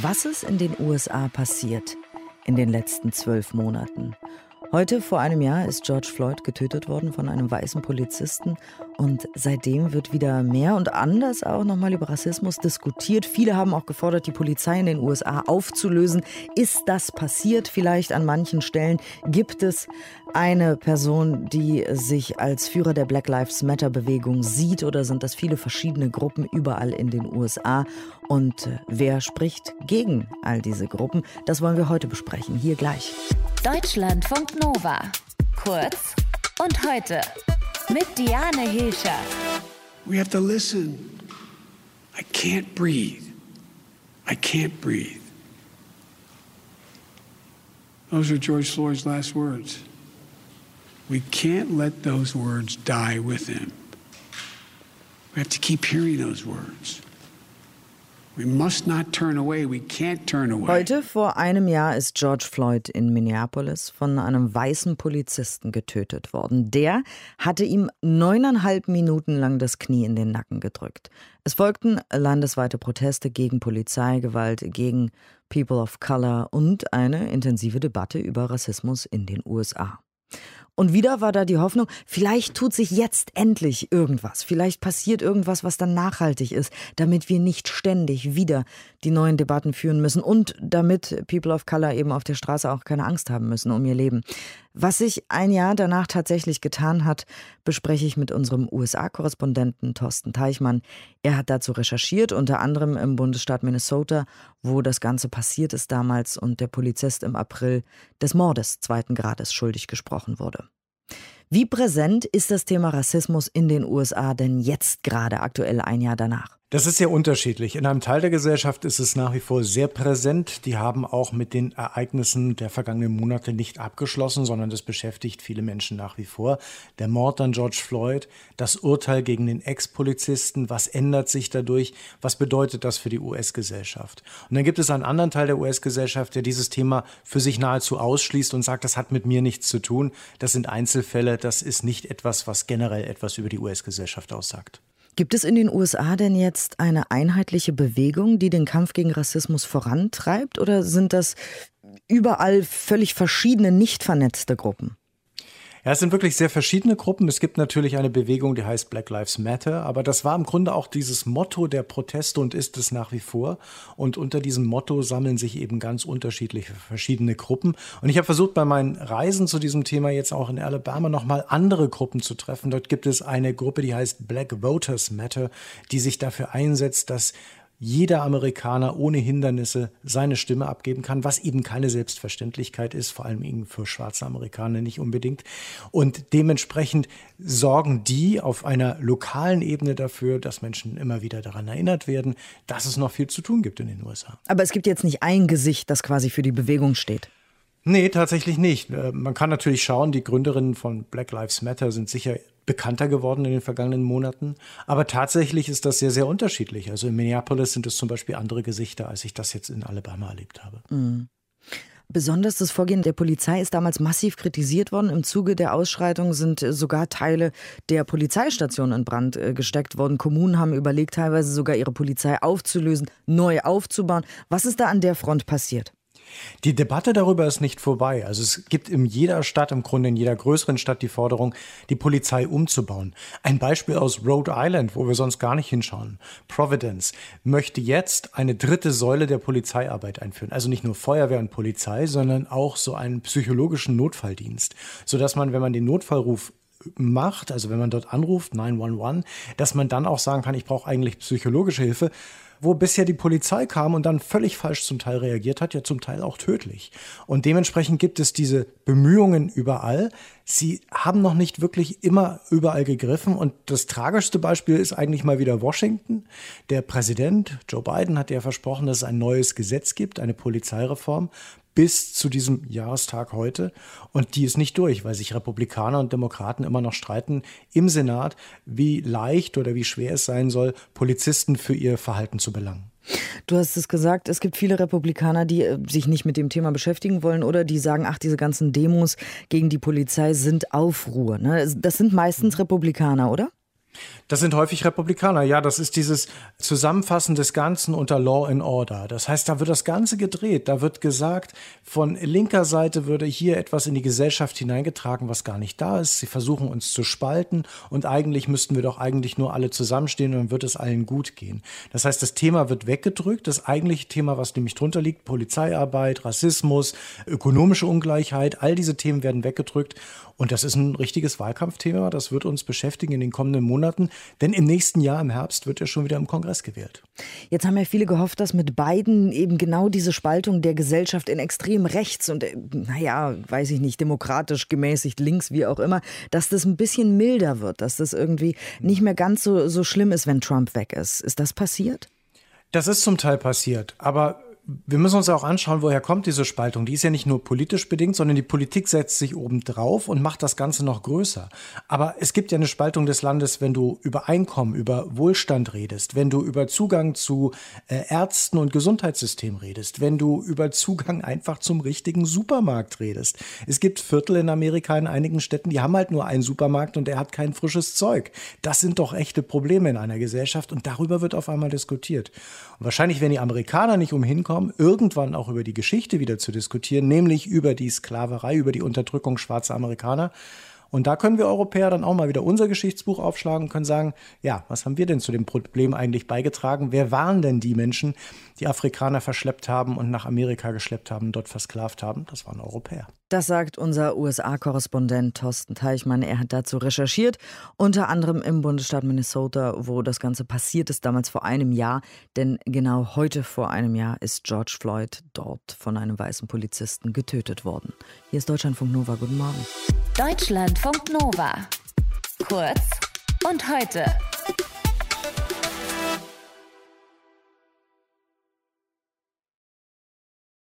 Was ist in den USA passiert in den letzten zwölf Monaten? Heute vor einem Jahr ist George Floyd getötet worden von einem weißen Polizisten und seitdem wird wieder mehr und anders auch nochmal über Rassismus diskutiert. Viele haben auch gefordert, die Polizei in den USA aufzulösen. Ist das passiert vielleicht an manchen Stellen? Gibt es eine Person, die sich als Führer der Black Lives Matter Bewegung sieht oder sind das viele verschiedene Gruppen überall in den USA? Und äh, wer spricht gegen all diese Gruppen? Das wollen wir heute besprechen, hier gleich. Deutschlandfunk Nova. Kurz und heute mit Diane Hilscher. We have to listen. I can't breathe. I can't breathe. Those are George Floyd's last words. We can't let those words die with him. We have to keep hearing those words. Heute vor einem Jahr ist George Floyd in Minneapolis von einem weißen Polizisten getötet worden. Der hatte ihm neuneinhalb Minuten lang das Knie in den Nacken gedrückt. Es folgten landesweite Proteste gegen Polizeigewalt, gegen People of Color und eine intensive Debatte über Rassismus in den USA. Und wieder war da die Hoffnung, vielleicht tut sich jetzt endlich irgendwas. Vielleicht passiert irgendwas, was dann nachhaltig ist, damit wir nicht ständig wieder die neuen Debatten führen müssen und damit People of Color eben auf der Straße auch keine Angst haben müssen um ihr Leben. Was sich ein Jahr danach tatsächlich getan hat, bespreche ich mit unserem USA-Korrespondenten Thorsten Teichmann. Er hat dazu recherchiert, unter anderem im Bundesstaat Minnesota, wo das Ganze passiert ist damals und der Polizist im April des Mordes zweiten Grades schuldig gesprochen wurde. Wie präsent ist das Thema Rassismus in den USA denn jetzt gerade aktuell ein Jahr danach? Das ist sehr unterschiedlich. In einem Teil der Gesellschaft ist es nach wie vor sehr präsent. Die haben auch mit den Ereignissen der vergangenen Monate nicht abgeschlossen, sondern das beschäftigt viele Menschen nach wie vor. Der Mord an George Floyd, das Urteil gegen den Ex-Polizisten, was ändert sich dadurch? Was bedeutet das für die US-Gesellschaft? Und dann gibt es einen anderen Teil der US-Gesellschaft, der dieses Thema für sich nahezu ausschließt und sagt, das hat mit mir nichts zu tun. Das sind Einzelfälle. Das ist nicht etwas, was generell etwas über die US-Gesellschaft aussagt. Gibt es in den USA denn jetzt eine einheitliche Bewegung, die den Kampf gegen Rassismus vorantreibt? Oder sind das überall völlig verschiedene, nicht vernetzte Gruppen? Ja, es sind wirklich sehr verschiedene Gruppen. Es gibt natürlich eine Bewegung, die heißt Black Lives Matter, aber das war im Grunde auch dieses Motto der Proteste und ist es nach wie vor. Und unter diesem Motto sammeln sich eben ganz unterschiedliche verschiedene Gruppen. Und ich habe versucht, bei meinen Reisen zu diesem Thema jetzt auch in Alabama nochmal andere Gruppen zu treffen. Dort gibt es eine Gruppe, die heißt Black Voters Matter, die sich dafür einsetzt, dass jeder Amerikaner ohne Hindernisse seine Stimme abgeben kann, was eben keine Selbstverständlichkeit ist, vor allem eben für schwarze Amerikaner nicht unbedingt. Und dementsprechend sorgen die auf einer lokalen Ebene dafür, dass Menschen immer wieder daran erinnert werden, dass es noch viel zu tun gibt in den USA. Aber es gibt jetzt nicht ein Gesicht, das quasi für die Bewegung steht. Nee, tatsächlich nicht. Äh, man kann natürlich schauen, die Gründerinnen von Black Lives Matter sind sicher bekannter geworden in den vergangenen Monaten. Aber tatsächlich ist das sehr, sehr unterschiedlich. Also in Minneapolis sind es zum Beispiel andere Gesichter, als ich das jetzt in Alabama erlebt habe. Mhm. Besonders das Vorgehen der Polizei ist damals massiv kritisiert worden. Im Zuge der Ausschreitung sind sogar Teile der Polizeistation in Brand äh, gesteckt worden. Kommunen haben überlegt, teilweise sogar ihre Polizei aufzulösen, neu aufzubauen. Was ist da an der Front passiert? Die Debatte darüber ist nicht vorbei. Also es gibt in jeder Stadt, im Grunde in jeder größeren Stadt die Forderung, die Polizei umzubauen. Ein Beispiel aus Rhode Island, wo wir sonst gar nicht hinschauen. Providence möchte jetzt eine dritte Säule der Polizeiarbeit einführen. Also nicht nur Feuerwehr und Polizei, sondern auch so einen psychologischen Notfalldienst, sodass man, wenn man den Notfallruf macht, also wenn man dort anruft, 911, dass man dann auch sagen kann, ich brauche eigentlich psychologische Hilfe wo bisher die Polizei kam und dann völlig falsch zum Teil reagiert hat, ja zum Teil auch tödlich. Und dementsprechend gibt es diese Bemühungen überall. Sie haben noch nicht wirklich immer überall gegriffen. Und das tragischste Beispiel ist eigentlich mal wieder Washington. Der Präsident Joe Biden hat ja versprochen, dass es ein neues Gesetz gibt, eine Polizeireform bis zu diesem Jahrestag heute. Und die ist nicht durch, weil sich Republikaner und Demokraten immer noch streiten im Senat, wie leicht oder wie schwer es sein soll, Polizisten für ihr Verhalten zu belangen. Du hast es gesagt, es gibt viele Republikaner, die äh, sich nicht mit dem Thema beschäftigen wollen oder die sagen, ach, diese ganzen Demos gegen die Polizei sind Aufruhr. Ne? Das sind meistens Republikaner, oder? Das sind häufig Republikaner. Ja, das ist dieses Zusammenfassen des Ganzen unter Law and Order. Das heißt, da wird das Ganze gedreht. Da wird gesagt, von linker Seite würde hier etwas in die Gesellschaft hineingetragen, was gar nicht da ist. Sie versuchen uns zu spalten und eigentlich müssten wir doch eigentlich nur alle zusammenstehen und dann wird es allen gut gehen. Das heißt, das Thema wird weggedrückt. Das eigentliche Thema, was nämlich drunter liegt, Polizeiarbeit, Rassismus, ökonomische Ungleichheit, all diese Themen werden weggedrückt. Und das ist ein richtiges Wahlkampfthema. Das wird uns beschäftigen in den kommenden Monaten. Denn im nächsten Jahr, im Herbst, wird er schon wieder im Kongress gewählt. Jetzt haben ja viele gehofft, dass mit Biden eben genau diese Spaltung der Gesellschaft in extrem rechts und, äh, naja, weiß ich nicht, demokratisch, gemäßigt, links, wie auch immer, dass das ein bisschen milder wird, dass das irgendwie nicht mehr ganz so, so schlimm ist, wenn Trump weg ist. Ist das passiert? Das ist zum Teil passiert. Aber wir müssen uns auch anschauen, woher kommt diese Spaltung. Die ist ja nicht nur politisch bedingt, sondern die Politik setzt sich oben drauf und macht das Ganze noch größer. Aber es gibt ja eine Spaltung des Landes, wenn du über Einkommen, über Wohlstand redest, wenn du über Zugang zu äh, Ärzten und Gesundheitssystem redest, wenn du über Zugang einfach zum richtigen Supermarkt redest. Es gibt Viertel in Amerika in einigen Städten, die haben halt nur einen Supermarkt und der hat kein frisches Zeug. Das sind doch echte Probleme in einer Gesellschaft und darüber wird auf einmal diskutiert. Und wahrscheinlich, wenn die Amerikaner nicht umhin Raum, irgendwann auch über die Geschichte wieder zu diskutieren, nämlich über die Sklaverei, über die Unterdrückung schwarzer Amerikaner. Und da können wir Europäer dann auch mal wieder unser Geschichtsbuch aufschlagen und können sagen, ja, was haben wir denn zu dem Problem eigentlich beigetragen? Wer waren denn die Menschen, die Afrikaner verschleppt haben und nach Amerika geschleppt haben, dort versklavt haben? Das waren Europäer. Das sagt unser USA-Korrespondent Thorsten Teichmann. Er hat dazu recherchiert, unter anderem im Bundesstaat Minnesota, wo das Ganze passiert ist, damals vor einem Jahr. Denn genau heute vor einem Jahr ist George Floyd dort von einem weißen Polizisten getötet worden. Hier ist Deutschlandfunk Nova. Guten Morgen. Deutschlandfunk Nova. Kurz und heute.